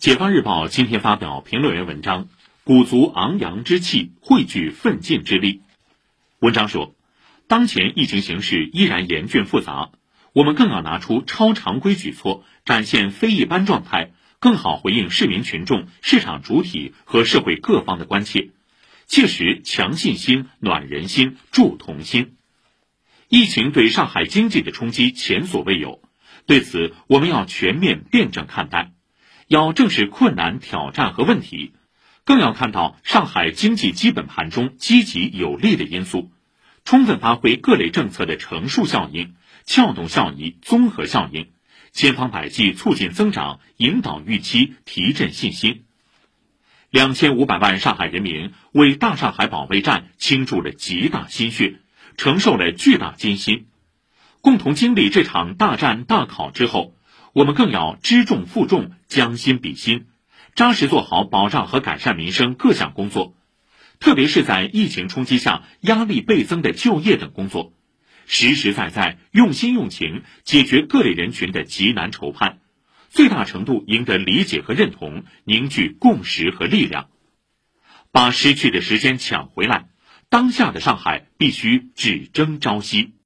解放日报今天发表评论员文章，鼓足昂扬之气，汇聚奋进之力。文章说，当前疫情形势依然严峻复杂，我们更要拿出超常规举措，展现非一般状态，更好回应市民群众、市场主体和社会各方的关切，切实强信心、暖人心、助同心。疫情对上海经济的冲击前所未有，对此我们要全面辩证看待。要正视困难、挑战和问题，更要看到上海经济基本盘中积极有利的因素，充分发挥各类政策的乘数效应、撬动效益、综合效应，千方百计促进增长，引导预期，提振信心。两千五百万上海人民为大上海保卫战倾注了极大心血，承受了巨大艰辛，共同经历这场大战大考之后。我们更要知重负重，将心比心，扎实做好保障和改善民生各项工作，特别是在疫情冲击下压力倍增的就业等工作，实实在在、用心用情解决各类人群的急难愁盼，最大程度赢得理解和认同，凝聚共识和力量，把失去的时间抢回来。当下的上海必须只争朝夕。